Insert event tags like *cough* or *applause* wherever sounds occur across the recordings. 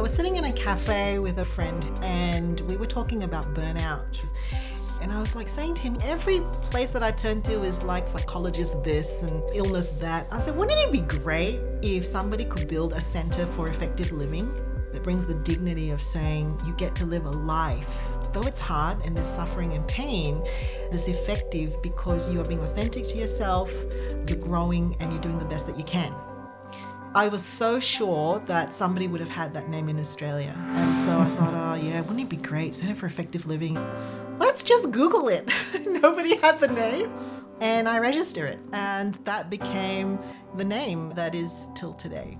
I was sitting in a cafe with a friend and we were talking about burnout. And I was like saying to him, every place that I turn to is like psychologist this and illness that. I said, wouldn't it be great if somebody could build a center for effective living that brings the dignity of saying you get to live a life, though it's hard and there's suffering and pain, that's effective because you are being authentic to yourself, you're growing, and you're doing the best that you can. I was so sure that somebody would have had that name in Australia. And so I thought, oh, yeah, wouldn't it be great? Center for Effective Living. Let's just Google it. *laughs* Nobody had the name. And I register it. And that became the name that is till today.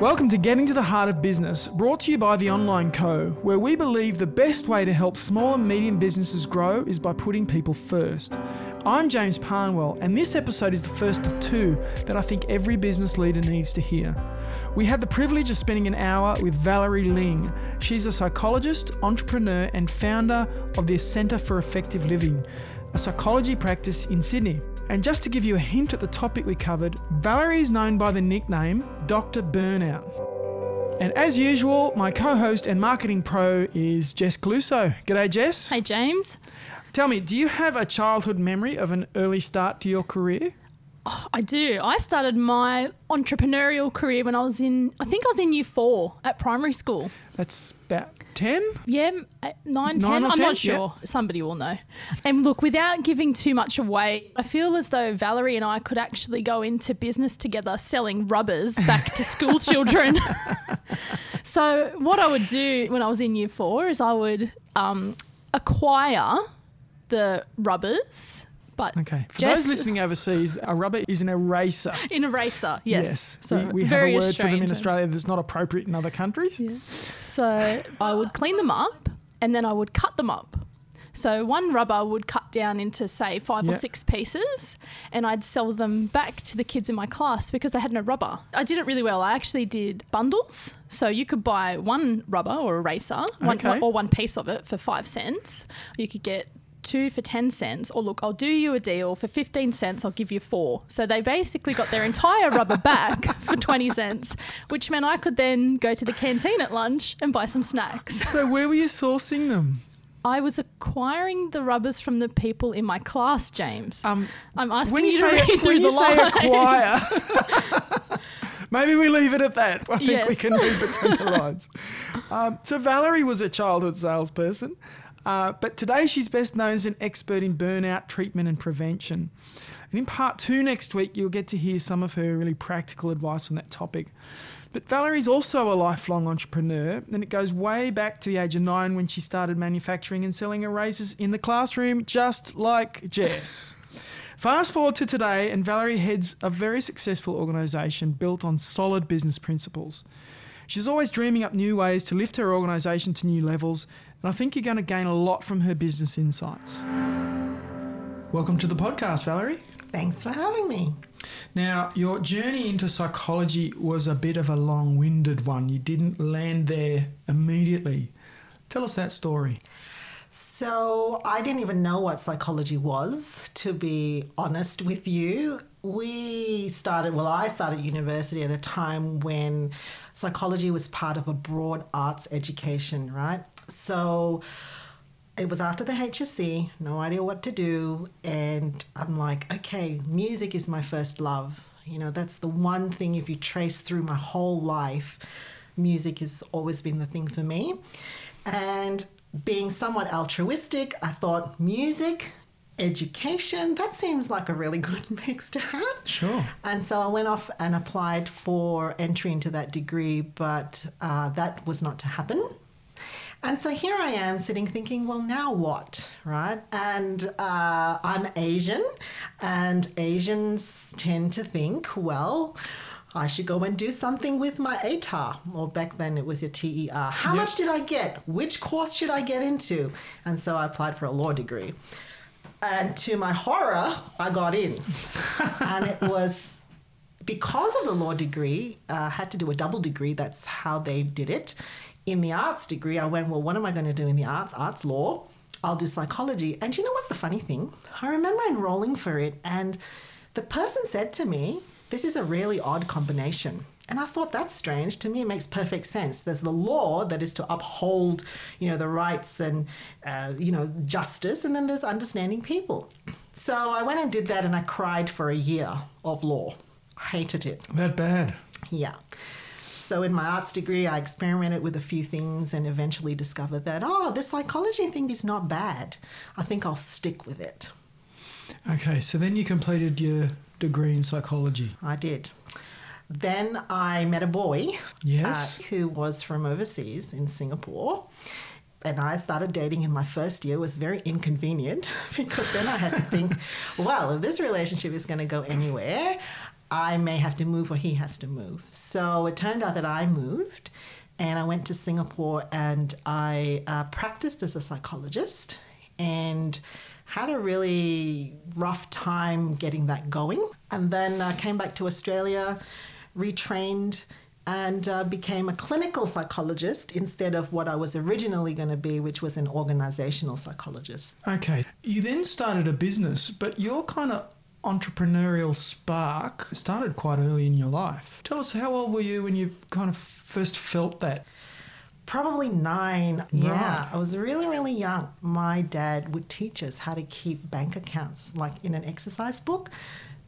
Welcome to Getting to the Heart of Business, brought to you by The Online Co., where we believe the best way to help small and medium businesses grow is by putting people first. I'm James Parnwell, and this episode is the first of two that I think every business leader needs to hear. We had the privilege of spending an hour with Valerie Ling. She's a psychologist, entrepreneur, and founder of the Centre for Effective Living, a psychology practice in Sydney. And just to give you a hint at the topic we covered, Valerie is known by the nickname Dr. Burnout. And as usual, my co host and marketing pro is Jess Caluso. G'day, Jess. Hey, James. Tell me, do you have a childhood memory of an early start to your career? Oh, I do. I started my entrepreneurial career when I was in, I think I was in year four at primary school. That's about 10? Yeah, nine, ten. I'm 10? not sure. Yeah. Somebody will know. And look, without giving too much away, I feel as though Valerie and I could actually go into business together selling rubbers back to school *laughs* children. *laughs* so, what I would do when I was in year four is I would um, acquire the rubbers. But Okay. For Jess- those listening overseas, a rubber is an eraser. *laughs* An eraser, yes. So we, we have a word for them in. Australia that's not appropriate in other countries. So I would clean them up and then I would cut them up. So one rubber would cut down into say five Yeah. or six pieces and I'd sell them back to the kids in my class because they had no rubber. I did it really well. I actually did bundles. So you could buy one rubber or eraser one, Okay. or one piece of it for five cents. You could get two for 10 cents or look i'll do you a deal for 15 cents i'll give you four so they basically got their entire rubber back *laughs* for 20 cents which meant i could then go to the canteen at lunch and buy some snacks So where were you sourcing them? i was acquiring the rubbers from the people in my class james Um, i'm asking when you, you to say, read when through you the say lines acquire, *laughs* maybe we leave it at that. I think we can read between the lines. Um, so Valerie was a childhood salesperson, uh, but today she's best known as an expert in burnout treatment and prevention. And in part two next week, you'll get to hear some of her really practical advice on that topic. But Valerie's also a lifelong entrepreneur, and it goes way back to the age of nine when she started manufacturing and selling erasers in the classroom, just like Jess. *laughs* Fast forward to today, and Valerie heads a very successful organisation built on solid business principles. She's always dreaming up new ways to lift her organisation to new levels, and I think you're going to gain a lot from her business insights. Welcome to the podcast, Valerie. Thanks for having me. Now, your journey into psychology was a bit of a long winded one. You didn't land there immediately. Tell us that story. So I didn't even know what psychology was, to be honest with you. We started, well, I started university at a time when psychology was part of a broad arts education, right? So it was after the HSC, no idea what to do. And I'm like, okay, music is my first love. You know, that's the one thing, if you trace through my whole life, music has always been the thing for me. And being somewhat altruistic, I thought music, education, that seems like a really *laughs* good mix to have. Sure. And so I went off and applied for entry into that degree, but uh, that was not to happen. And so here I am sitting thinking, well, now what, right? And uh, I'm Asian, and Asians tend to think, well, I should go and do something with my ATAR, or back then it was your TER. How Yep. much did I get? Which course should I get into? And so I applied for a law degree. And to my horror, I got in. *laughs* and it was because of the law degree, uh, I had to do a double degree. That's how they did it. In the arts degree, I went, well, what am I going to do in the arts? Arts law. I'll do psychology. And you know what's the funny thing? I remember enrolling for it, and the person said to me, this is a really odd combination. And I thought that's strange. To me, it makes perfect sense. There's the law that is to uphold, you know, the rights and, uh, you know, justice, and then there's understanding people. So I went and did that, and I cried for a year of law. Hated it. That bad. Yeah. So in my arts degree, I experimented with a few things and eventually discovered that, oh, this psychology thing is not bad. I think I'll stick with it. Okay, so then you completed your degree in psychology. I did. Then I met a boy Yes. uh, who was from overseas in Singapore. And I started dating in my first year. It was very inconvenient *laughs* because then I had to think, *laughs* well, if this relationship is going to go anywhere, I may have to move or he has to move. So it turned out that I moved and I went to Singapore and I uh, practiced as a psychologist and had a really rough time getting that going. And then uh, came back to Australia, retrained, and uh, became a clinical psychologist instead of what I was originally going to be, which was an organizational psychologist. Okay. You then started a business, but you're kind of entrepreneurial spark started quite early in your life. Tell us how old were you when you kind of first felt that? Probably nine. Yeah, I was really, really young. My dad would teach us how to keep bank accounts, like in an exercise book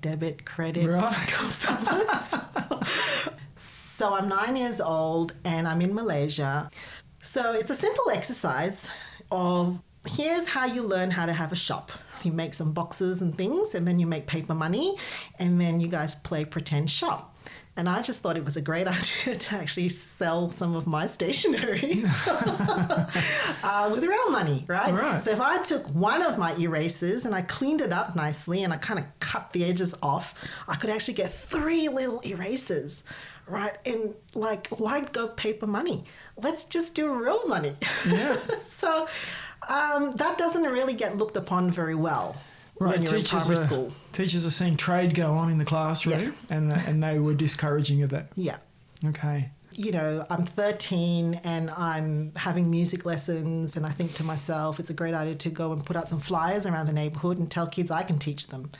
debit, credit, Right. *laughs* balance. so I'm nine years old and I'm in Malaysia. So it's a simple exercise of here's how you learn how to have a shop. You make some boxes and things, and then you make paper money, and then you guys play pretend shop. And I just thought it was a great *laughs* idea to actually sell some of my stationery *laughs* uh, with real money, right? Right. So if I took one of my erasers and I cleaned it up nicely and I kind of cut the edges off, I could actually get three little erasers, right? And like, why go paper money? Let's just do real money. Yeah. *laughs* so um, that doesn't really get looked upon very well when you're in teachers are, school. teachers are seeing trade go on in the classroom, and and they were discouraging of that. Yeah. Okay. You know, I'm 13 and I'm having music lessons, and I think to myself, it's a great idea to go and put out some flyers around the neighborhood and tell kids I can teach them.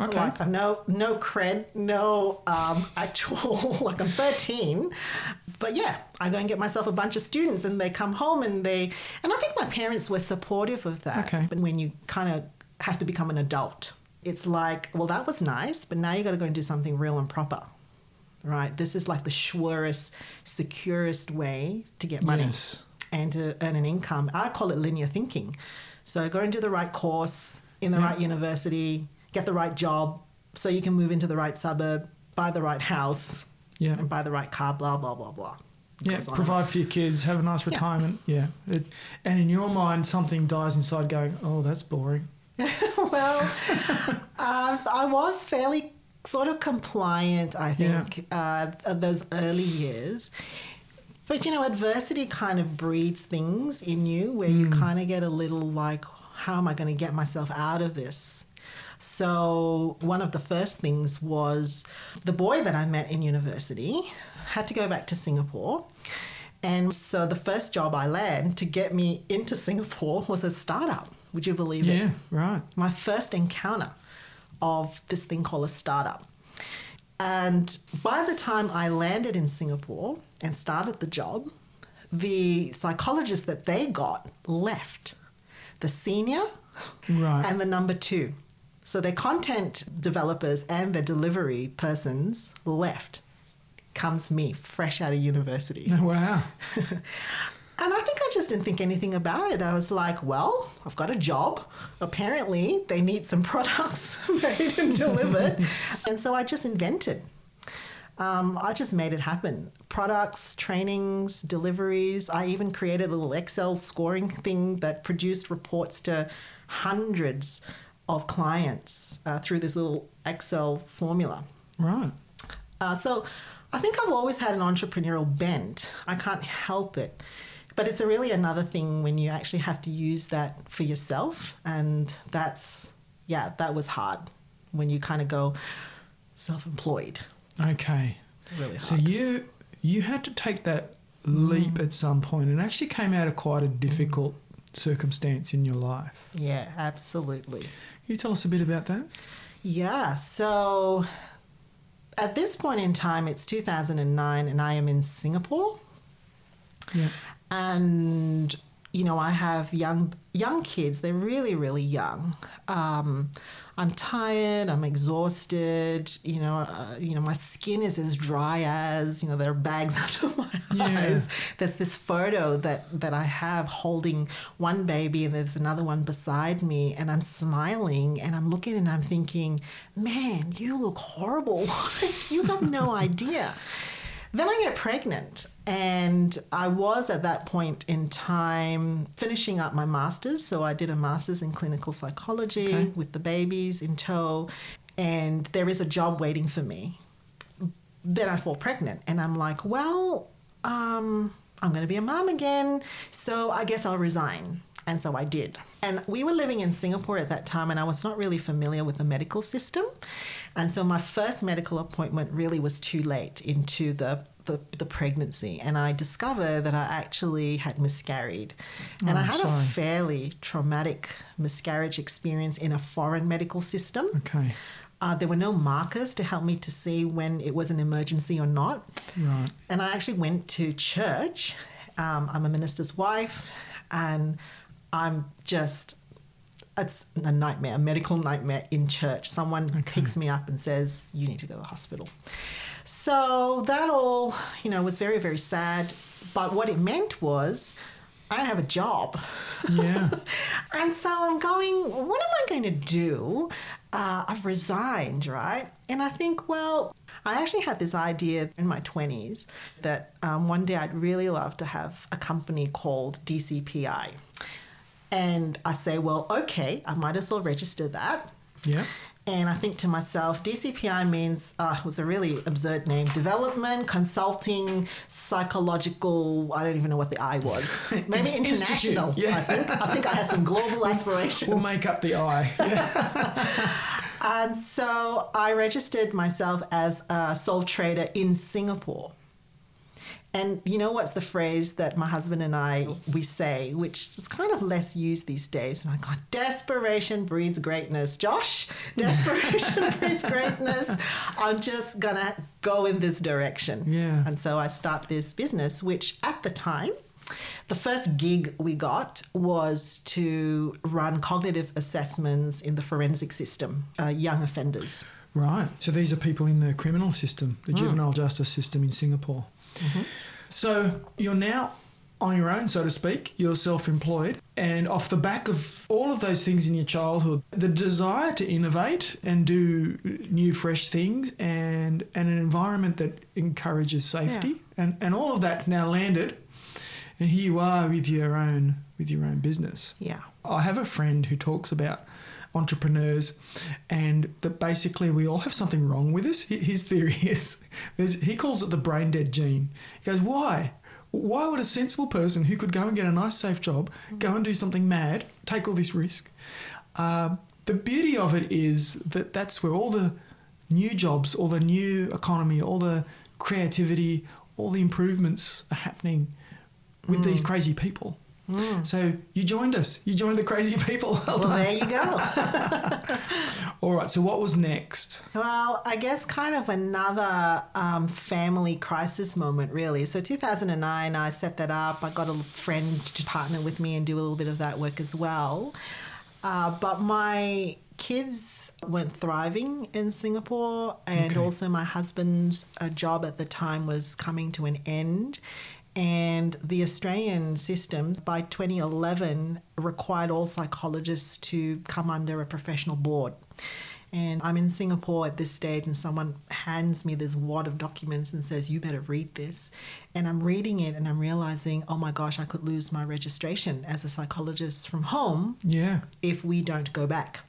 Okay. Like, I've no no cred, no um, actual. *laughs* like I'm 13, but yeah, I go and get myself a bunch of students, and they come home and they, and I think my parents were supportive of that. Okay. But when you kind of have to become an adult, it's like, well, that was nice, but now you got to go and do something real and proper right? This is like the surest, securest way to get money Yes. and to earn an income. I call it linear thinking. So go and do the right course in the Yeah. right university, get the right job, so you can move into the right suburb, buy the right house, Yeah. and buy the right car. Blah blah blah blah. Yeah, goes on and provide for your kids, have a nice Yeah. retirement. Yeah. It, and in your mind, something dies inside going, oh, that's boring. *laughs* well, *laughs* uh, I was fairly sort of compliant, I think, uh, of those early years. But you know, adversity kind of breeds things in you where you kind of get a little like, how am I going to get myself out of this? So, one of the first things was the boy that I met in university had to go back to Singapore. And so, the first job I landed to get me into Singapore *laughs* was a startup. Would you believe it? Yeah, right. my first encounter of this thing called a startup. And by the time I landed in Singapore and started the job, the psychologist that they got left the senior Right. and the number two. So their content developers and their delivery persons left. Comes me, fresh out of university. Wow. *laughs* And I think I just didn't think anything about it. I was like, well, I've got a job. Apparently, they need some *laughs* products made and delivered. *laughs* and so I just invented. Um, I just made it happen. Products, trainings, deliveries. I even created a little Excel scoring thing that produced reports to hundreds of clients uh, through this little Excel formula. Right. Uh, so I think I've always had an entrepreneurial bent. I can't help it. But it's a really another thing when you actually have to use that for yourself. And that's, yeah, that was hard when you kind of go self employed. Okay. Really hard. So you you had to take that leap mm. at some point and actually came out of quite a mm. difficult circumstance in your life. yeah, absolutely. Can you tell us a bit about that? Yeah, so at this point in time, it's 2009, and I am in Singapore. Yeah. and you know I have young young kids. They're really really young. Um, I'm tired. I'm exhausted. You know, uh, you know my skin is as dry as you know there are bags *laughs* under my Yeah. eyes. There's this photo that that I have holding one baby, and there's another one beside me, and I'm smiling, and I'm looking, and I'm thinking, man, you look horrible. *laughs* you have no *laughs* idea. Then I get pregnant, and I was at that point in time finishing up my master's. So I did a master's in clinical psychology Okay. with the babies in tow, and there is a job waiting for me. Then I fall pregnant, and I'm like, well, um, I'm going to be a mom again, so I guess I'll resign. And so I did. And we were living in Singapore at that time, and I was not really familiar with the medical system. And so my first medical appointment really was too late into the, the, the pregnancy. And I discovered that I actually had miscarried. And Oh, I had sorry. a fairly traumatic miscarriage experience in a foreign medical system. Okay. Uh, there were no markers to help me to see when it was an emergency or not. Right. And I actually went to church. Um, I'm a minister's wife, and I'm just, it's a nightmare, a medical nightmare in church. Someone picks me up and says, You need to go to the hospital. So that all, you know, was very, very sad. But what it meant was, I didn't have a job. Yeah. *laughs* And so I'm going, what am I going to do? Uh, I've resigned, right? And I think, well, I actually had this idea in my 20s that um, one day I'd really love to have a company called DCPI. And I say, well, okay, I might as well register that. yeah. And I think to myself, DCPI means uh, it was a really absurd name: development, consulting, psychological. I don't even know what the I was. *laughs* Maybe international. yeah. I think. I think I had some global *laughs* aspirations. We'll make up the I. Yeah. *laughs* And so I registered myself as a sole trader in Singapore. And you know what's the phrase that my husband and I we say, which is kind of less used these days. And I go, desperation breeds greatness. Josh, *laughs* desperation breeds greatness. I'm just gonna go in this direction. Yeah. And so I start this business, which at the time, the first gig we got was to run cognitive assessments in the forensic system, uh, young offenders. Right. So these are people in the criminal system, Mm. the juvenile justice system in Singapore. Mm-hmm. So you're now on your own, so to speak. You're self employed. And off the back of all of those things in your childhood, the desire to innovate and do new, fresh things and, and an environment that encourages safety and, and all of that now landed. And here you are with your own with your own business. Yeah. I have a friend who talks about entrepreneurs and that basically we all have something wrong with us. His theory *laughs* is there's, he calls it the brain dead gene. He goes, Why? Why would a sensible person who could go and get a nice, safe job go and do something mad, take all this risk? Um, the beauty of it is that that's where all the new jobs, all the new economy, all the creativity, all the improvements are happening with these crazy people. So you joined us. You joined the crazy people. Well *laughs* Well, there you go. *laughs* All right. So what was next? well, I guess kind of another um, family crisis moment, really. So 2009, I set that up. I got a friend to partner with me and do a little bit of that work as well. Uh, but my kids weren't thriving in Singapore, and Okay. also my husband's uh, job at the time was coming to an end. And the Australian system by 2011 required all psychologists to come under a professional board. And I'm in Singapore at this stage, and someone hands me this wad of documents and says, You better read this. And I'm reading it and I'm realizing, oh my gosh, I could lose my registration as a psychologist from home Yeah. if we don't go back.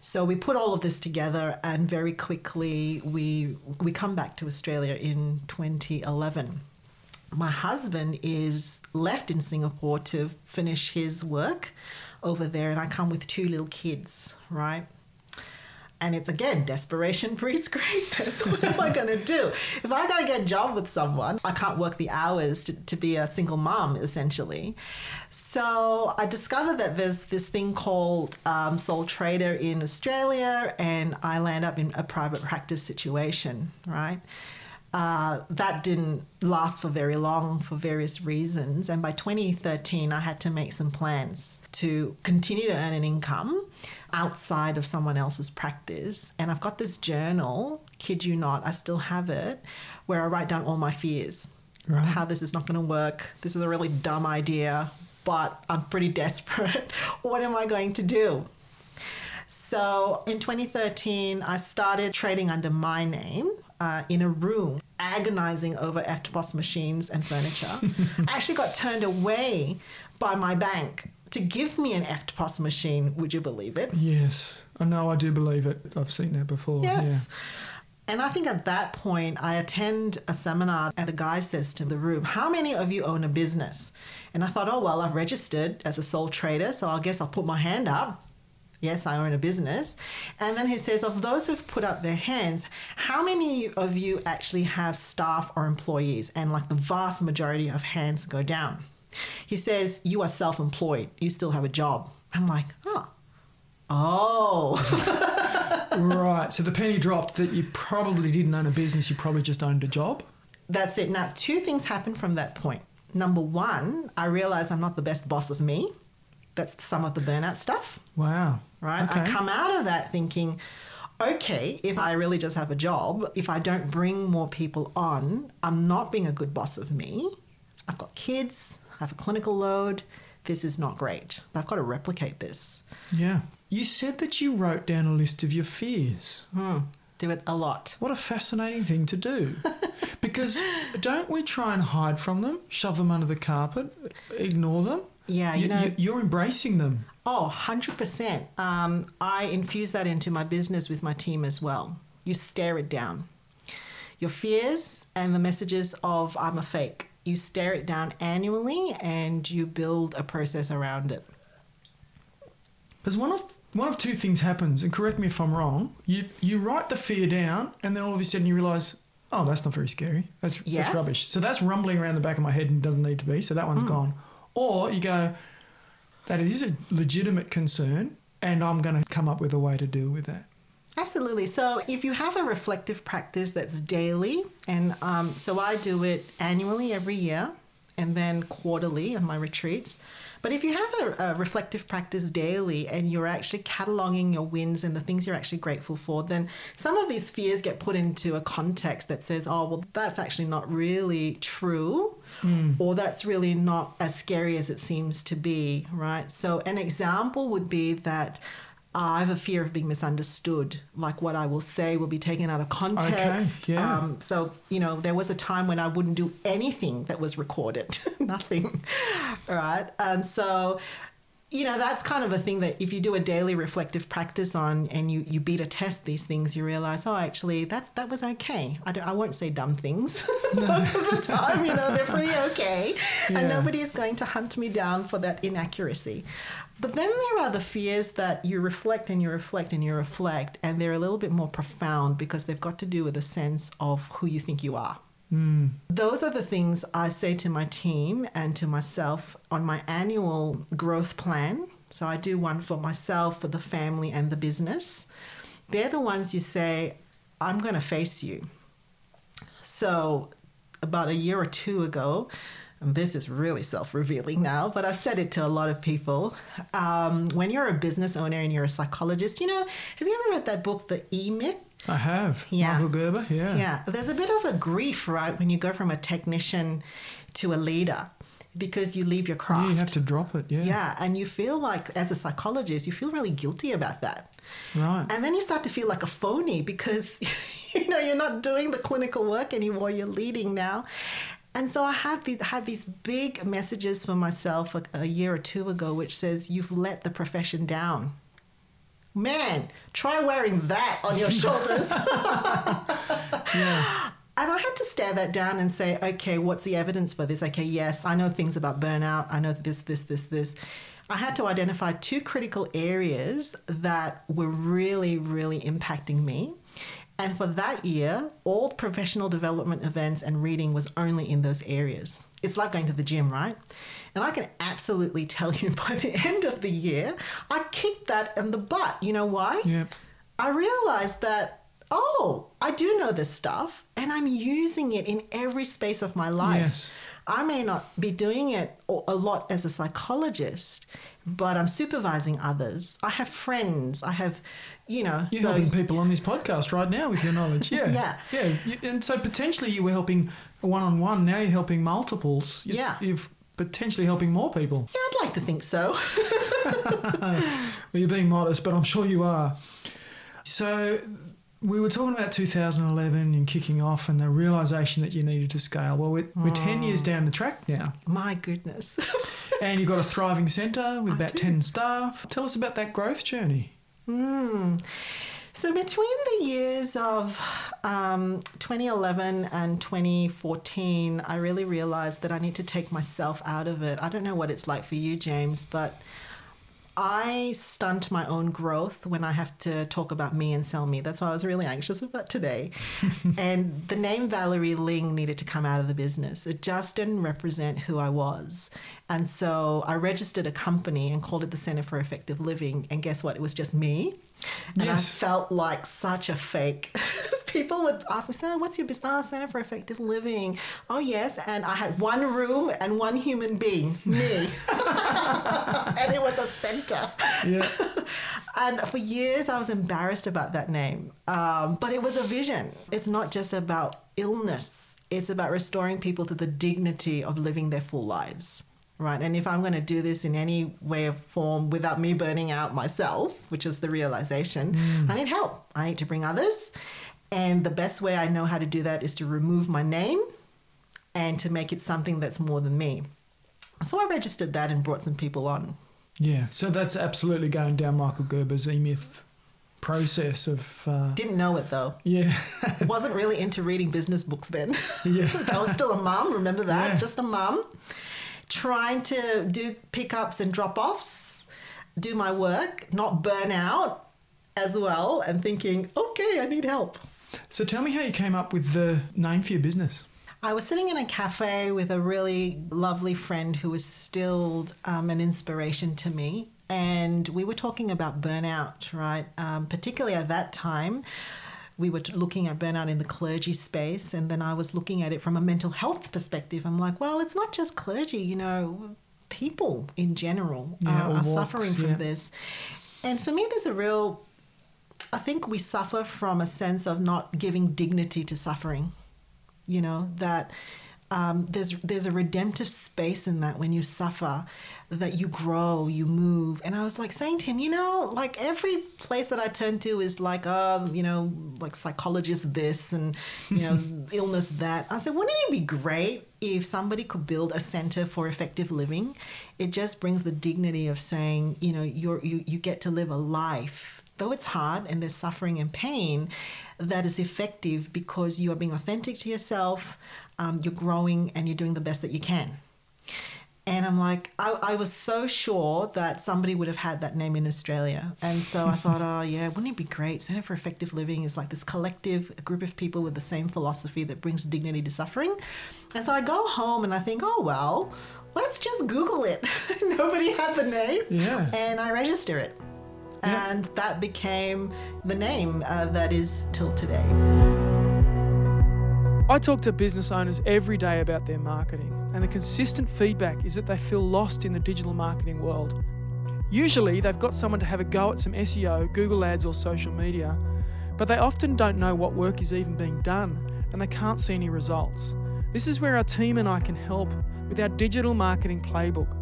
So we put all of this together, and very quickly we we come back to Australia in 2011. My husband is left in Singapore to finish his work over there, and I come with two little kids, right? And it's again, desperation breeds *laughs* greatness. *laughs* what am I going to do? If I got to get a job with someone, I can't work the hours to, to be a single mom, essentially. So I discovered that there's this thing called um, sole trader in Australia, and I land up in a private practice situation, right? Uh, that didn't last for very long for various reasons. And by 2013, I had to make some plans to continue to earn an income outside of someone else's practice. And I've got this journal, kid you not, I still have it, where I write down all my fears. Right. How this is not going to work. This is a really dumb idea, but I'm pretty *laughs* desperate. what am I going to do? So in 2013, I started trading under my name uh, in a room, agonizing over EFTPOS machines and furniture. *laughs* I actually got turned away by my bank to give me an EFTPOS machine. Would you believe it? Yes. I know I do believe it. I've seen that before. Yes. And I think at that point, I attend a seminar, and the guy says to the room, How many of you own a business? And I thought, Oh, well, I've registered as a sole trader, so I guess I'll put my hand up. Yes, I own a business. And then he says, Of those who've put up their hands, how many of you actually have staff or employees? And like the vast majority of hands go down. He says, You are self employed, you still have a job. I'm like, Oh. Oh. *laughs* right. So the penny dropped that you probably didn't own a business, you probably just owned a job. That's it. Now, two things happen from that point. Number one, I realize I'm not the best boss of me. That's some of the burnout stuff, Wow. Right? Okay. I come out of that thinking, okay, if I really just have a job, if I don't bring more people on, I'm not being a good boss of me. I've got kids, I have a clinical load. This is not great. I've got to replicate this. Yeah. You said that you wrote down a list of your fears. Hmm. Do it a lot. What a fascinating thing to do. *laughs* because don't we try and hide from them, shove them under the carpet, ignore them? Yeah, you know- you're embracing them. Oh, 100%. Um, I infuse that into my business with my team as well. You stare it down. Your fears and the messages of I'm a fake, you stare it down annually and you build a process around it. Because one of one of two things happens, and correct me if I'm wrong. You you write the fear down, and then all of a sudden you realise, oh, that's not very scary. That's Yes. that's rubbish. So that's rumbling around the back of my head and doesn't need to be. So that one's Hmm. gone. Or you go, that is a legitimate concern, and I'm going to come up with a way to deal with that. Absolutely. So if you have a reflective practice that's daily, and um, so I do it annually every year and then quarterly on my retreats. But if you have a, a reflective practice daily and you're actually cataloging your wins and the things you're actually grateful for, then some of these fears get put into a context that says, oh, well, that's actually not really true, hmm. or that's really not as scary as it seems to be, right? So, an example would be that. I have a fear of being misunderstood. Like what I will say will be taken out of context. yeah. Um, so, you know, there was a time when I wouldn't do anything that was recorded, *laughs* nothing. Right. And so, you know, that's kind of a thing that if you do a daily reflective practice on and you, you beta test these things, you realize, oh, actually, that's, that was okay. I, don't, I won't say dumb things *laughs* most of the time. You know, they're pretty okay. Yeah. And nobody is going to hunt me down for that inaccuracy. But then there are the fears that you reflect and you reflect and you reflect, and they're a little bit more profound because they've got to do with a sense of who you think you are. Hmm. Those are the things I say to my team and to myself on my annual growth plan. So I do one for myself, for the family, and the business. They're the ones you say, I'm going to face you. So, about a year or two ago, and this is really self revealing now, but I've said it to a lot of people. Um, when you're a business owner and you're a psychologist, you know, have you ever read that book, The E Myth? I have. Yeah. Michael Gerber, yeah. Yeah, there's a bit of a grief, right, when you go from a technician to a leader because you leave your craft. Yeah, you have to drop it, yeah. Yeah, and you feel like, as a psychologist, you feel really guilty about that. Right. And then you start to feel like a phony because, *laughs* you know, you're not doing the clinical work anymore, you're leading now. And so I had, the, had these big messages for myself a, a year or two ago, which says, You've let the profession down. Man, try wearing that on your *laughs* shoulders. yeah. And I had to stare that down and say, okay, what's the evidence for this? Okay, yes, I know things about burnout. I know this, this, this, this. I had to identify two critical areas that were really, really impacting me. And for that year, all professional development events and reading was only in those areas. It's like going to the gym, right? And I can absolutely tell you *laughs* by the end of the year, I kicked that in the butt. You know why? Yep. I realized that, oh, I do know this stuff and I'm using it in every space of my life. Yes. I may not be doing it a lot as a psychologist, but I'm supervising others. I have friends. I have, you know, You're so helping people on this podcast right now with your knowledge. Yeah. *laughs* Yeah. Yeah. And so potentially you were helping one on one. Now you're helping multiples. You're, Yeah. You're potentially helping more people. yeah, I'd like to think so. *laughs* Well, you're being modest, but I'm sure you are. So we were talking about 2011 and kicking off and the realization that you needed to scale. Well, we're, we're 10 years down the track now. My goodness. *laughs* And you've got a thriving centre with about 10 staff. Tell us about that growth journey. Mm. So between the years of um, 2011 and 2014, I really realized that I need to take myself out of it. I don't know what it's like for you, James, but I stunt my own growth when I have to talk about me and sell me. That's why I was really anxious about today. *laughs* and the name Valerie Ling needed to come out of the business. It just didn't represent who I was. And so I registered a company and called it the Center for Effective Living. And guess what? It was just me. And Yes. I felt like such a fake. *laughs* People would ask me, so what's your business? Oh, Center for Effective Living. Oh, yes. And I had one room and one human being, me. *laughs* *laughs* and it was a center. Yeah. And for years, I was embarrassed about that name. Um, but it was a vision. It's not just about illness, it's about restoring people to the dignity of living their full lives. Right. And if I'm going to do this in any way or form without me burning out myself, which is the realization, I need help. I need to bring others. And the best way I know how to do that is to remove my name and to make it something that's more than me. So I registered that and brought some people on. Yeah. So that's absolutely going down Michael Gerber's E Myth process of. Uh, Didn't know it though. yeah. *laughs* wasn't really into reading business books then. Yeah. *laughs* I was still a mum, remember that? Yeah. Just a mum. Trying to do pickups and drop offs, do my work, not burn out as well, and thinking, okay, I need help. So tell me how you came up with the name for your business. I was sitting in a cafe with a really lovely friend who was still um, an inspiration to me. And we were talking about burnout, right? Um, particularly at that time, we were looking at burnout in the clergy space. And then I was looking at it from a mental health perspective. I'm like, well, it's not just clergy, you know, people in general Yeah, all are walks, suffering from yeah. this. And for me, there's a real I think we suffer from a sense of not giving dignity to suffering. You know that um, there's there's a redemptive space in that when you suffer, that you grow, you move. And I was like saying to him, you know, like every place that I turn to is like, uh, you know, like psychologist this and you know *laughs* illness that. I said, wouldn't it be great if somebody could build a center for effective living? It just brings the dignity of saying, you know, you're you you get to live a life though it's hard and there's suffering and pain, that is effective because you are being authentic to yourself, um, you're growing, and you're doing the best that you can. And I'm like, I, I was so sure that somebody would have had that name in Australia. And so I thought, *laughs* oh, yeah, wouldn't it be great? Center for Effective Living is like this collective group of people with the same philosophy that brings dignity to suffering. And so I go home and I think, oh, well, let's just Google it. *laughs* Nobody had the name. Yeah. And I register it. Yeah. And that became the name uh, that is till today. I talk to business owners every day about their marketing, and the consistent feedback is that they feel lost in the digital marketing world. Usually, they've got someone to have a go at some SEO, Google Ads, or social media, but they often don't know what work is even being done and they can't see any results. This is where our team and I can help with our digital marketing playbook.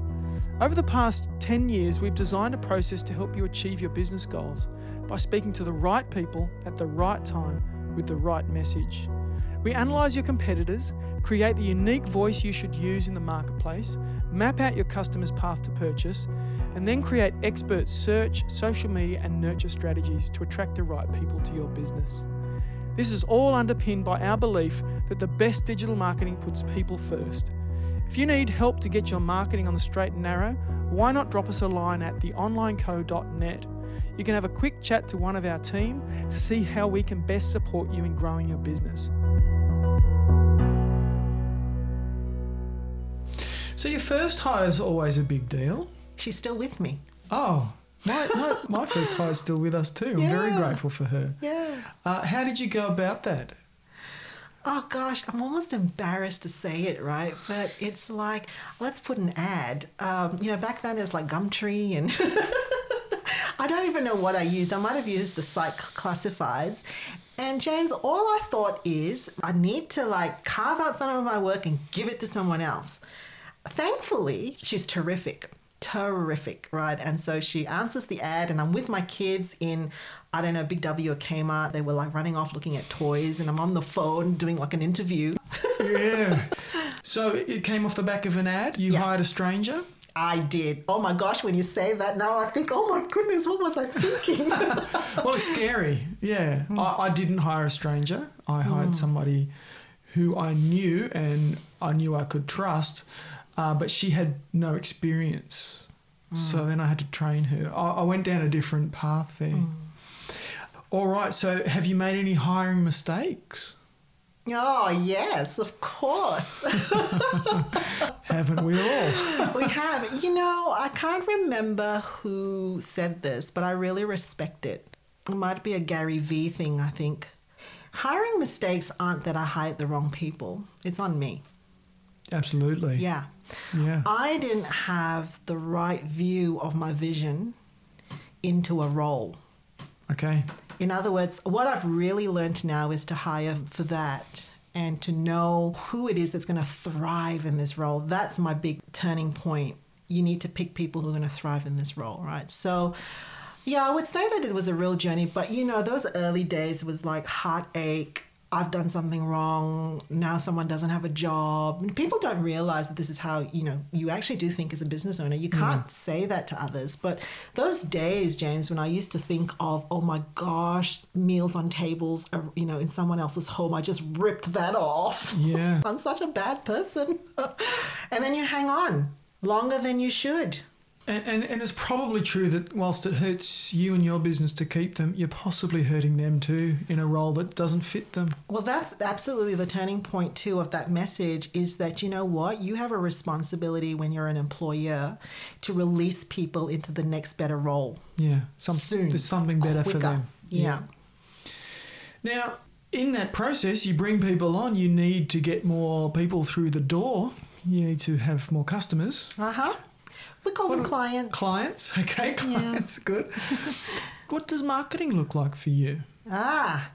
Over the past 10 years, we've designed a process to help you achieve your business goals by speaking to the right people at the right time with the right message. We analyse your competitors, create the unique voice you should use in the marketplace, map out your customers' path to purchase, and then create expert search, social media, and nurture strategies to attract the right people to your business. This is all underpinned by our belief that the best digital marketing puts people first. If you need help to get your marketing on the straight and narrow, why not drop us a line at theonlineco.net? You can have a quick chat to one of our team to see how we can best support you in growing your business. So, your first hire is always a big deal. She's still with me. Oh, my, my, my first hire is still with us too. I'm very grateful for her. Yeah. Uh, how did you go about that? Oh gosh, I'm almost embarrassed to say it, right? But it's like, let's put an ad. Um, you know, back then it's like Gumtree and *laughs* I don't even know what I used. I might have used the site classifieds. And James, all I thought is I need to like carve out some of my work and give it to someone else. Thankfully, she's terrific. Terrific, right? And so she answers the ad, and I'm with my kids in, I don't know, Big W or Kmart. They were like running off looking at toys, and I'm on the phone doing like an interview. *laughs* Yeah. so, it came off the back of an ad. You Yeah. hired a stranger. I did. Oh my gosh, when you say that now, I think, oh my goodness, what was I thinking? *laughs* Well, it's scary. Yeah. Hmm. I, I didn't hire a stranger. I hired hmm. somebody who I knew and I knew I could trust, uh, but she had no experience. So hmm. then I had to train her. I, I went down a different path there. All right. So have you made any hiring mistakes? oh, yes, of course. *laughs* Haven't we all? we have. You know, I can't remember who said this, but I really respect it. It might be a Gary Vee thing, I think. Hiring mistakes aren't that I hired the wrong people, it's on me. Absolutely. Yeah. Yeah. I didn't have the right view of my vision into a role. Okay. In other words, what I've really learned now is to hire for that and to know who it is that's going to thrive in this role. That's my big turning point. You need to pick people who are going to thrive in this role, right? So, yeah, I would say that it was a real journey, but you know, those early days was like heartache. I've done something wrong. Now someone doesn't have a job. And people don't realize that this is how, you know, you actually do think as a business owner. You can't say that to others. But those days, James, when I used to think of, oh my gosh, meals on tables, uh, you know, in someone else's home, I just ripped that off. Yeah. *laughs* I'm such a bad person. *laughs* and then you hang on longer than you should. And, and, and it's probably true that whilst it hurts you and your business to keep them, you're possibly hurting them too in a role that doesn't fit them. Well, that's absolutely the turning point, too, of that message is that, you know what? You have a responsibility when you're an employer to release people into the next better role. Yeah. Some, Soon. There's something better for Quicker. them. Yeah. Now, in that process, you bring people on, you need to get more people through the door. You need to have more customers. Uh huh. We call them clients. Clients. *laughs* Okay, clients. Good. *laughs* what does marketing look like for you? Ah,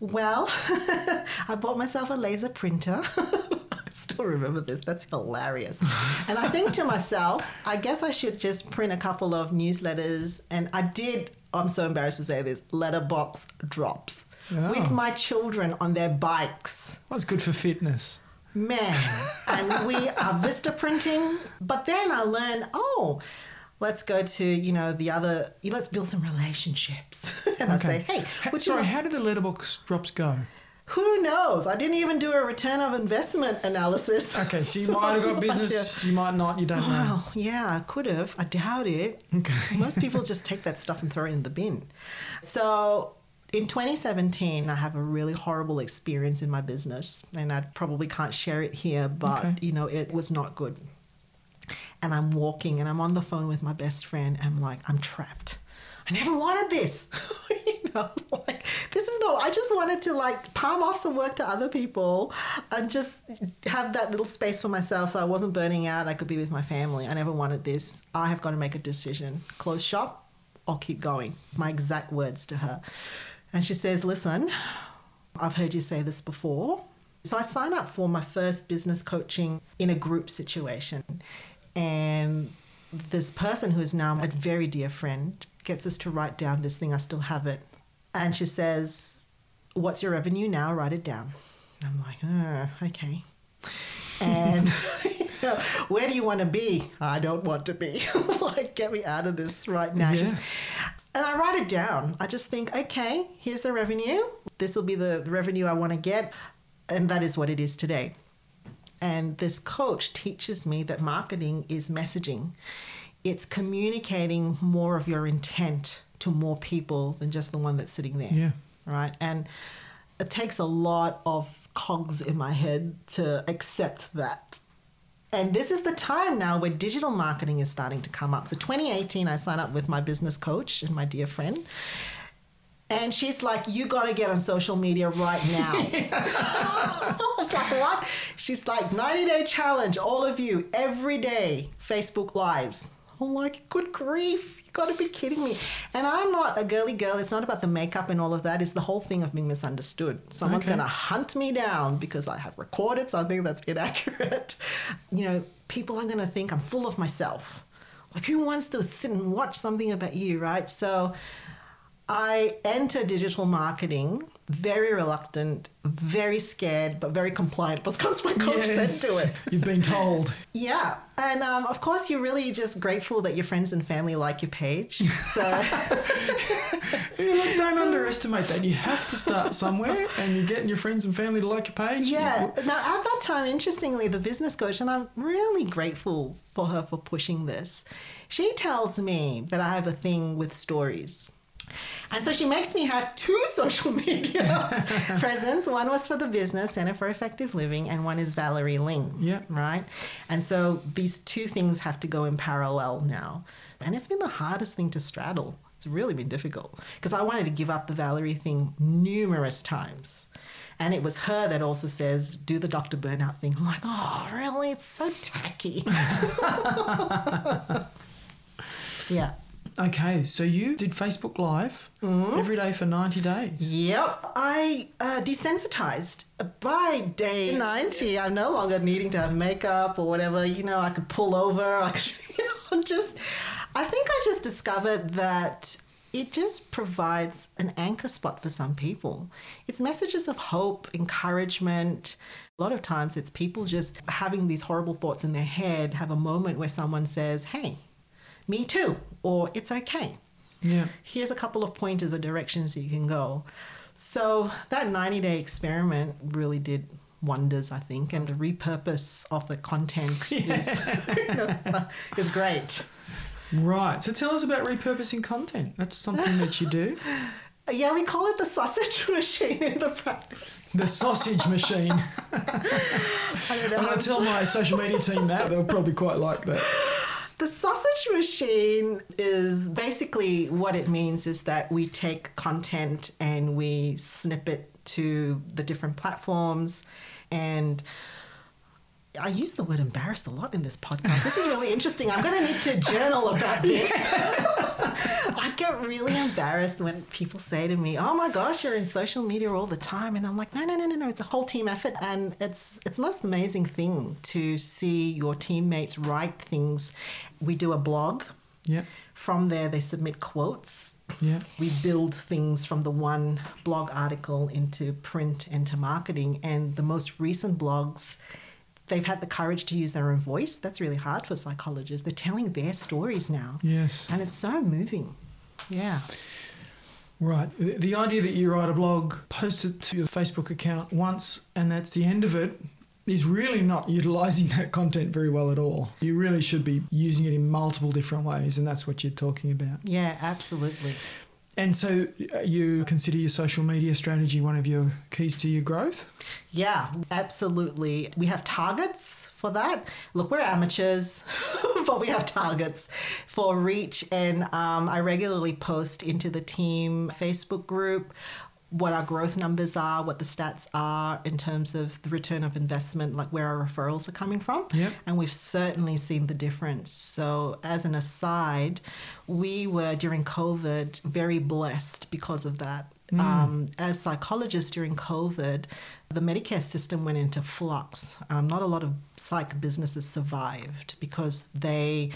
well, *laughs* I bought myself a laser printer. I still remember this. That's hilarious. and I think to myself, I guess I should just print a couple of newsletters. And I did, I'm so embarrassed to say this, letterbox drops Oh. with my children on their bikes. What's good for fitness? Man, and we are Vista printing. But then I learned, oh, let's go to, you know, the other, let's build some relationships. *laughs* and I say, hey, you sorry, how did the letterbox drops go? who knows? I didn't even do a return of investment analysis. Okay, so you *laughs* So might have got *laughs* I'm not business, uh, you might not, you don't know. Wow, yeah, I could have. I doubt it. Okay. Most people just take that stuff and throw it in the bin. So in 2017, I have a really horrible experience in my business, and I probably can't share it here, but Okay. you know, it was not good. And I'm walking and I'm on the phone with my best friend. And I'm like, I'm trapped. I never wanted this. *laughs* you know, like this is no. I just wanted to like palm off some work to other people and just have that little space for myself, so I wasn't burning out. I could be with my family. I never wanted this. I have got to make a decision: close shop or keep going. My exact words to her, and she says, "Listen, I've heard you say this before." So I sign up for my first business coaching in a group situation, and this person who is now a very dear friend gets us to write down this thing. I still have it. And she says, What's your revenue now? Write it down. I'm like, uh, okay. And *laughs* where do you want to be? I don't want to be. *laughs* like, get me out of this right now. Yeah. And I write it down. I just think, okay, here's the revenue. This will be the revenue I want to get. And that is what it is today. And this coach teaches me that marketing is messaging, it's communicating more of your intent to more people than just the one that's sitting there. Yeah. Right. And it takes a lot of cogs in my head to accept that. And this is the time now where digital marketing is starting to come up. So 2018, I signed up with my business coach and my dear friend. And she's like, you got to get on social media right now. *laughs* I was *laughs* like, what? She's like, 90 day challenge, all of you, every day, Facebook Lives. I'm like, good grief. Got to be kidding me. And I'm not a girly girl. It's not about the makeup and all of that. It's the whole thing of being misunderstood. Someone's Okay. going to hunt me down because I have recorded something that's inaccurate. You know, people are going to think I'm full of myself. Like, who wants to sit and watch something about you, right? So, I enter digital marketing very reluctant, very scared, but very compliant because my coach Yes. said to it. *laughs* You've been told. Yeah. And um, of course, you're really just grateful that your friends and family like your page. So, *laughs* Yeah, look, don't underestimate that. You have to start somewhere, and you're getting your friends and family to like your page. yeah. Now, at that time, interestingly, the business coach, and I'm really grateful for her for pushing this, she tells me that I have a thing with stories. And so she makes me have two *laughs* social media *laughs* presence. One was for the business, Center for Effective Living, and one is Valerie Ling. Yeah. Right? And so these two things have to go in parallel now. And it's been the hardest thing to straddle. It's really been difficult because I wanted to give up the Valerie thing numerous times. And it was her that also says, do the Dr. Burnout thing. I'm like, oh, really? It's so tacky. *laughs* yeah. Okay, so you did Facebook Live Mm-hmm. every day for 90 days. Yep, I uh, desensitized. By day 90, I'm no longer needing to have makeup or whatever. You know, I could pull over. I could, *laughs* you know, just, I think I just discovered that it just provides an anchor spot for some people. It's messages of hope, encouragement. A lot of times it's people just having these horrible thoughts in their head, have a moment where someone says, hey, me too, or it's okay Yeah. here's a couple of pointers or directions that you can go. So that 90 day experiment really did wonders, I think, and the repurpose of the content *laughs* is, *laughs* is great. Right. So tell us about repurposing content. That's something that you do. *laughs* Yeah, we call it the sausage machine in the practice. The sausage machine. I. I'm going to tell my social media team that. They'll probably quite like that. The sausage machine is basically what it means is that we take content and we snip it to the different platforms and I use the word embarrassed a lot in this podcast. This is really interesting. I'm going to need to journal about this. *laughs* I get really embarrassed when people say to me, "Oh my gosh, you're in social media all the time," and I'm like, "No, no, no, no, no. It's a whole team effort, and it's it's most amazing thing to see your teammates write things. We do a blog. Yeah. From there, they submit quotes. Yeah. We build things from the one blog article into print into marketing, and the most recent blogs. They've had the courage to use their own voice. That's really hard for psychologists. They're telling their stories now. Yes. And it's so moving. Yeah. Right. The, the idea that you write a blog, post it to your Facebook account once, and that's the end of it, is really not utilizing *laughs* that content very well at all. You really should be using it in multiple different ways, and that's what you're talking about. Yeah, absolutely. And so uh, you consider your social media strategy one of your keys to your growth? Yeah, absolutely. We have targets for that. Look, we're amateurs, *laughs* but we have targets for reach. And um, I regularly post into the team Facebook group what our growth numbers are, what the stats are in terms of the return of investment, like where our referrals are coming from. Yep. And we've certainly seen the difference. So, as an aside, we were during COVID very blessed because of that. Um, as psychologists during COVID, the Medicare system went into flux. Um, not a lot of psych businesses survived because they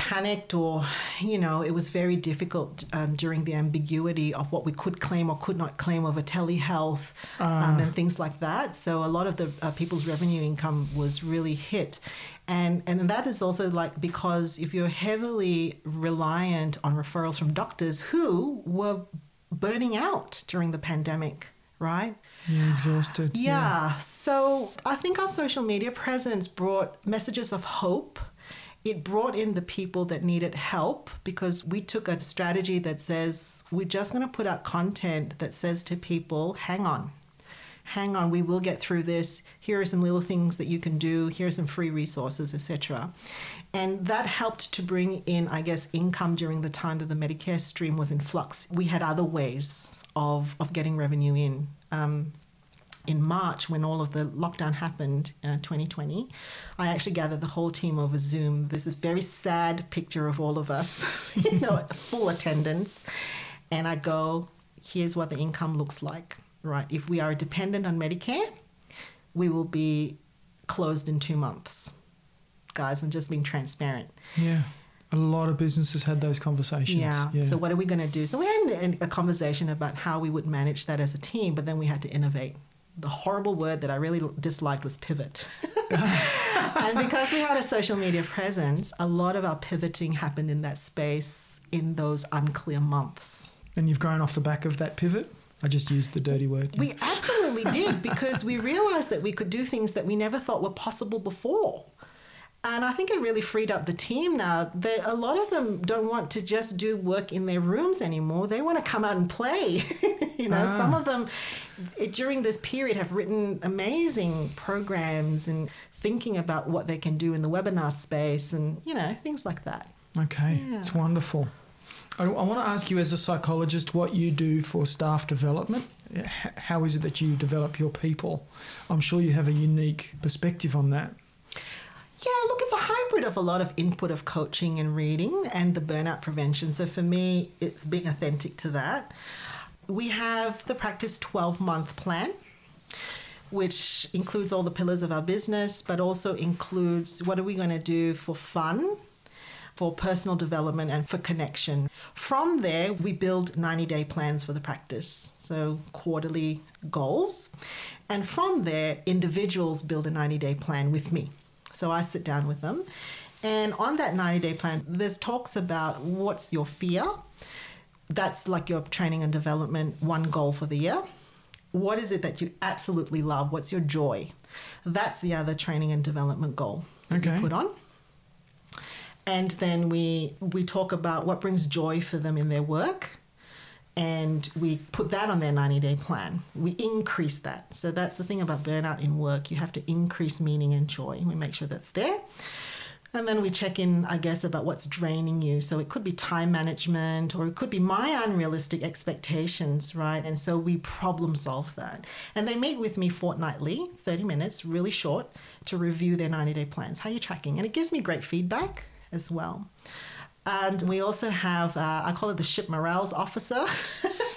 panicked or you know it was very difficult um, during the ambiguity of what we could claim or could not claim over telehealth um, and things like that so a lot of the uh, people's revenue income was really hit and and that is also like because if you're heavily reliant on referrals from doctors who were burning out during the pandemic right? Yeah, exhausted. Yeah. So I think our social media presence brought messages of hope. It brought in the people that needed help because we took a strategy that says we're just going to put out content that says to people, hang on. Hang on, we will get through this. Here are some little things that you can do. Here are some free resources, etc. And that helped to bring in, I guess, income during the time that the Medicare stream was in flux. We had other ways of, of getting revenue in. Um, in March, when all of the lockdown happened, uh, 2020, I actually gathered the whole team over Zoom. This very sad picture of all of us, *laughs* you know, full attendance. And I go, here's what the income looks like, right? If we are dependent on Medicare, we will be closed in two months. Guys, I'm just being transparent. Yeah. A lot of businesses had those conversations. Yeah. So what are we going to do? So we had a conversation about how we would manage that as a team, but then we had to innovate the horrible word that I really disliked was pivot. *laughs* *laughs* and because we had a social media presence, a lot of our pivoting happened in that space in those unclear months. And you've grown off the back of that pivot? I just used the dirty word. We absolutely did because we realized that we could do things that we never thought were possible before. And I think it really freed up the team now. They, a lot of them don't want to just do work in their rooms anymore. They want to come out and play. *laughs* you know, ah. some of them it, during this period have written amazing programs and thinking about what they can do in the webinar space and, you know, things like that. Okay, yeah. it's wonderful. I, I want to ask you, as a psychologist, what you do for staff development. How is it that you develop your people? I'm sure you have a unique perspective on that. Yeah, look, it's a hybrid of a lot of input of coaching and reading and the burnout prevention. So for me, it's being authentic to that. We have the practice 12 month plan which includes all the pillars of our business, but also includes what are we going to do for fun, for personal development, and for connection. From there, we build 90 day plans for the practice, so quarterly goals. And from there, individuals build a 90 day plan with me. So I sit down with them. And on that 90 day plan, there's talks about what's your fear. That's like your training and development one goal for the year. What is it that you absolutely love? What's your joy? That's the other training and development goal that okay. you put on. And then we we talk about what brings joy for them in their work and we put that on their 90 day plan. We increase that. So that's the thing about burnout in work. You have to increase meaning and joy. We make sure that's there. And then we check in, I guess, about what's draining you. So it could be time management or it could be my unrealistic expectations, right? And so we problem solve that. And they meet with me fortnightly, 30 minutes, really short, to review their 90 day plans. How are you tracking? And it gives me great feedback as well. And we also have, uh, I call it the ship morales officer.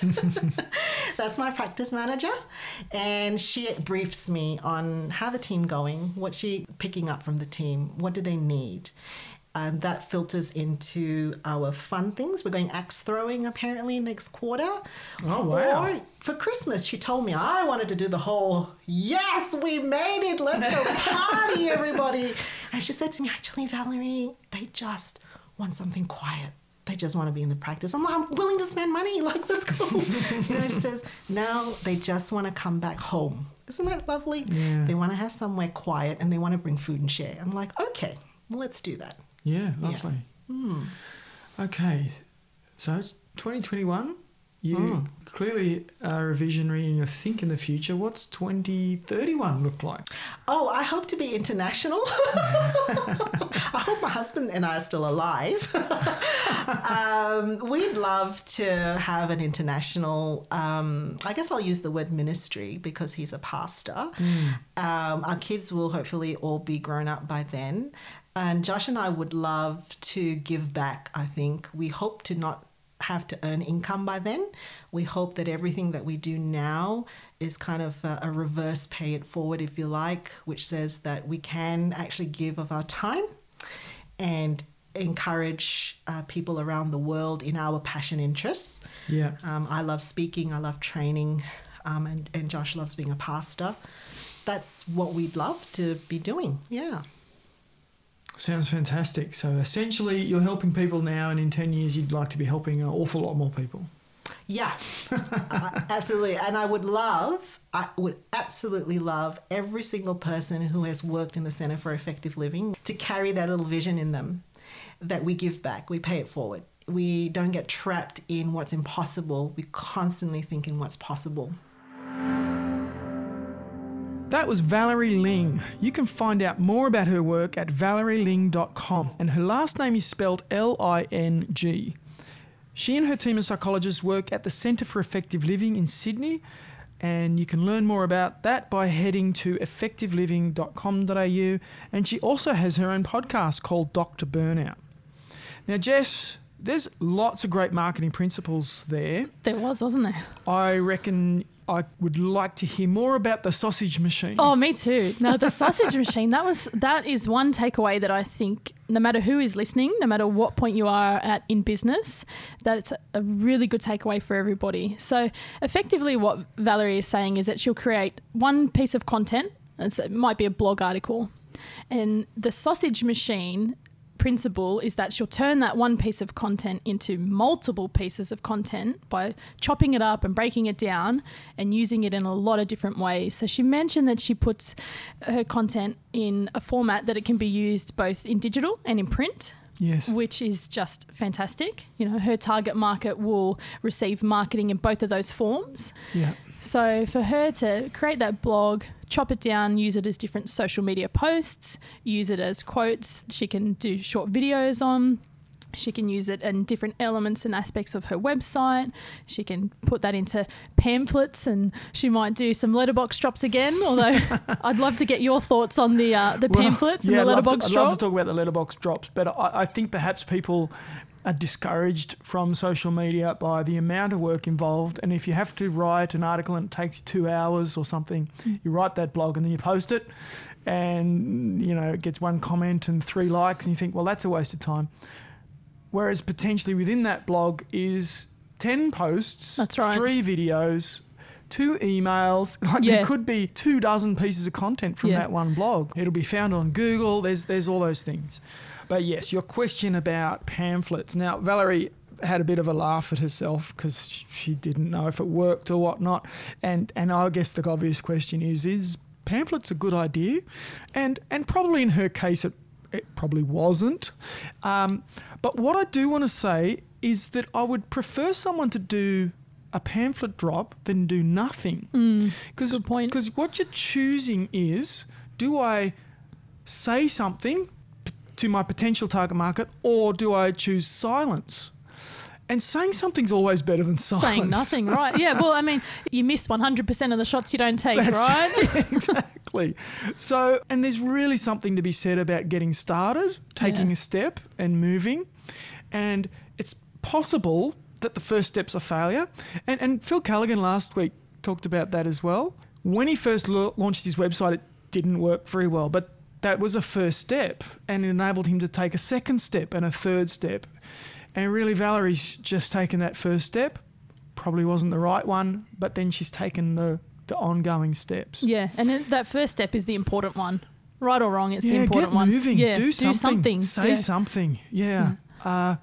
*laughs* That's my practice manager. And she briefs me on how the team going, what she picking up from the team, what do they need. And that filters into our fun things. We're going axe throwing apparently next quarter. Oh, wow. Or for Christmas, she told me I wanted to do the whole, yes, we made it. Let's go party, everybody. And she said to me, actually, Valerie, they just want something quiet. They just want to be in the practice. I'm like, I'm willing to spend money. *laughs* Like, let's go. you know, it says now they just want to come back home. Isn't that lovely? Yeah. They want to have somewhere quiet and they want to bring food and share. I'm like, okay, well, let's do that. Yeah, lovely. Yeah. Mm. Okay, so it's 2021. You mm. clearly are a visionary and you think in the future. What's 2031 look like? Oh, I hope to be international. *laughs* I hope my husband and I are still alive. *laughs* um, we'd love to have an international, um, I guess I'll use the word ministry because he's a pastor. Mm. Um, our kids will hopefully all be grown up by then. And Josh and I would love to give back, I think. We hope to not have to earn income by then. We hope that everything that we do now is kind of a, a, reverse pay it forward, if you like, which says that we can actually give of our time and encourage uh, people around the world in our passion interests. Yeah. Um, I love speaking, I love training, um, and, and Josh loves being a pastor. That's what we'd love to be doing. Yeah. Sounds fantastic. So essentially, you're helping people now, and in 10 years, you'd like to be helping an awful lot more people. Yeah, uh, absolutely. And I would love, I would absolutely love every single person who has worked in the Center for Effective Living to carry that little vision in them that we give back, we pay it forward. We don't get trapped in what's impossible, we constantly think in what's possible. That was Valerie Ling. You can find out more about her work at valerieling.com, and her last name is spelled L I N G. She and her team of psychologists work at the Centre for Effective Living in Sydney, and you can learn more about that by heading to effectiveliving.com.au. And she also has her own podcast called Dr. Burnout. Now, Jess, there's lots of great marketing principles there. There was, wasn't there? I reckon I would like to hear more about the sausage machine. Oh, me too. No, the sausage machine. That was that is one takeaway that I think no matter who is listening, no matter what point you are at in business, that it's a really good takeaway for everybody. So, effectively, what Valerie is saying is that she'll create one piece of content. it might be a blog article, and the sausage machine principle is that she'll turn that one piece of content into multiple pieces of content by chopping it up and breaking it down and using it in a lot of different ways. So she mentioned that she puts her content in a format that it can be used both in digital and in print. Yes. Which is just fantastic. You know, her target market will receive marketing in both of those forms. Yeah. So for her to create that blog, chop it down, use it as different social media posts, use it as quotes, she can do short videos on. She can use it in different elements and aspects of her website. She can put that into pamphlets, and she might do some letterbox drops again. Although *laughs* I'd love to get your thoughts on the uh, the pamphlets well, yeah, and the letterbox I'd. I'd love to talk about the letterbox drops, but I, I think perhaps people are discouraged from social media by the amount of work involved. And if you have to write an article and it takes two hours or something, mm. you write that blog and then you post it, and you know it gets one comment and three likes, and you think, well, that's a waste of time. Whereas potentially within that blog is ten posts, that's right. three videos, two emails. *laughs* Like yeah. there could be two dozen pieces of content from yeah. that one blog. It'll be found on Google. There's there's all those things. But yes, your question about pamphlets. Now, Valerie had a bit of a laugh at herself because she didn't know if it worked or whatnot. And and I guess the obvious question is: Is pamphlets a good idea? And and probably in her case, it it probably wasn't. Um, but what I do want to say is that I would prefer someone to do a pamphlet drop than do nothing. Mm. Because what you're choosing is: Do I say something to my potential target market, or do I choose silence? And saying something's always better than silence. Saying nothing, right? Yeah. Well, I mean, you miss 100% of the shots you don't take, That's, right? *laughs* exactly. So, and there's really something to be said about getting started, taking yeah. a step, and moving. And it's possible that the first step's a failure. And, and Phil Callaghan last week talked about that as well. When he first lo- launched his website, it didn't work very well, but that was a first step and it enabled him to take a second step and a third step. And really, Valerie's just taken that first step. Probably wasn't the right one, but then she's taken the, the ongoing steps. Yeah, and that first step is the important one. Right or wrong, it's yeah, the important get one. moving. Yeah, do something. Do something. Say yeah. something. Yeah. Mm. Uh,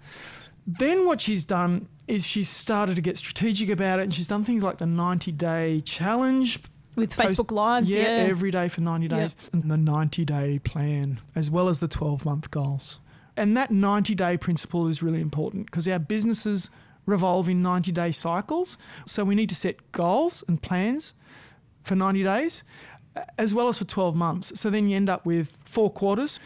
then what she's done is she's started to get strategic about it and she's done things like the 90 day challenge with Post, Facebook Lives, yeah, yeah, every day for 90 days, yep. and the 90 day plan, as well as the 12 month goals. And that 90 day principle is really important because our businesses revolve in 90 day cycles. So we need to set goals and plans for 90 days as well as for 12 months. So then you end up with four quarters.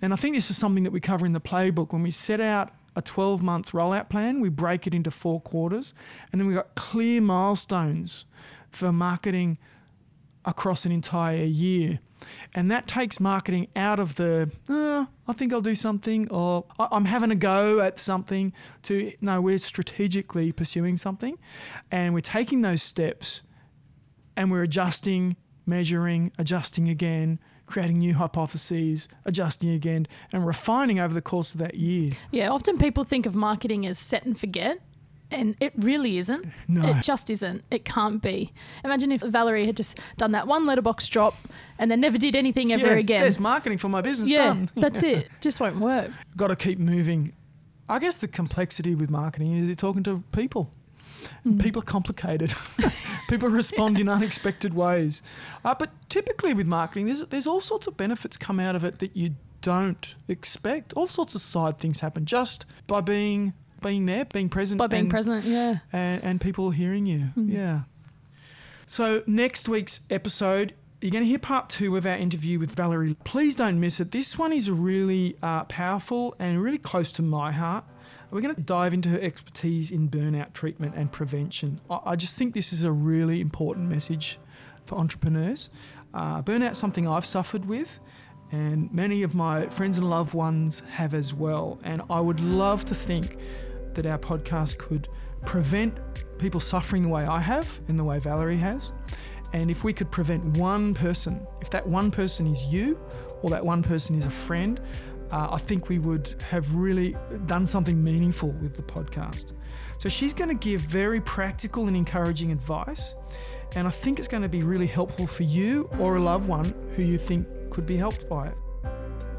And I think this is something that we cover in the playbook. When we set out a 12 month rollout plan, we break it into four quarters. And then we've got clear milestones for marketing across an entire year. And that takes marketing out of the, oh, I think I'll do something, or I'm having a go at something, to no, we're strategically pursuing something. And we're taking those steps and we're adjusting, measuring, adjusting again, creating new hypotheses, adjusting again, and refining over the course of that year. Yeah, often people think of marketing as set and forget and it really isn't. No. It just isn't. It can't be. Imagine if Valerie had just done that one letterbox drop and then never did anything ever yeah, again. There's marketing for my business yeah, done. *laughs* that's it. *laughs* Just won't work. Got to keep moving. I guess the complexity with marketing is you're talking to people. People are complicated. *laughs* People respond in unexpected ways. Uh, but typically with marketing, there's, there's all sorts of benefits come out of it that you don't expect. All sorts of side things happen just by being being there, being present. By being and, present, yeah. And, and people hearing you. Yeah. So next week's episode, you're going to hear part two of our interview with Valerie. Please don't miss it. This one is really uh, powerful and really close to my heart. We're going to dive into her expertise in burnout treatment and prevention. I, I just think this is a really important message for entrepreneurs. Uh, burnout's something I've suffered with, and many of my friends and loved ones have as well. And I would love to think that our podcast could prevent people suffering the way I have and the way Valerie has. And if we could prevent one person, if that one person is you or that one person is a friend, uh, I think we would have really done something meaningful with the podcast. So she's going to give very practical and encouraging advice. And I think it's going to be really helpful for you or a loved one who you think could be helped by it.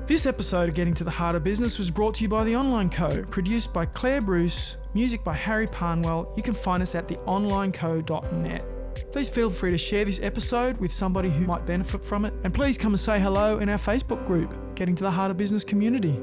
This episode of Getting to the Heart of Business was brought to you by The Online Co., produced by Claire Bruce, music by Harry Parnwell. You can find us at theonlineco.net. Please feel free to share this episode with somebody who might benefit from it. And please come and say hello in our Facebook group, Getting to the Heart of Business community.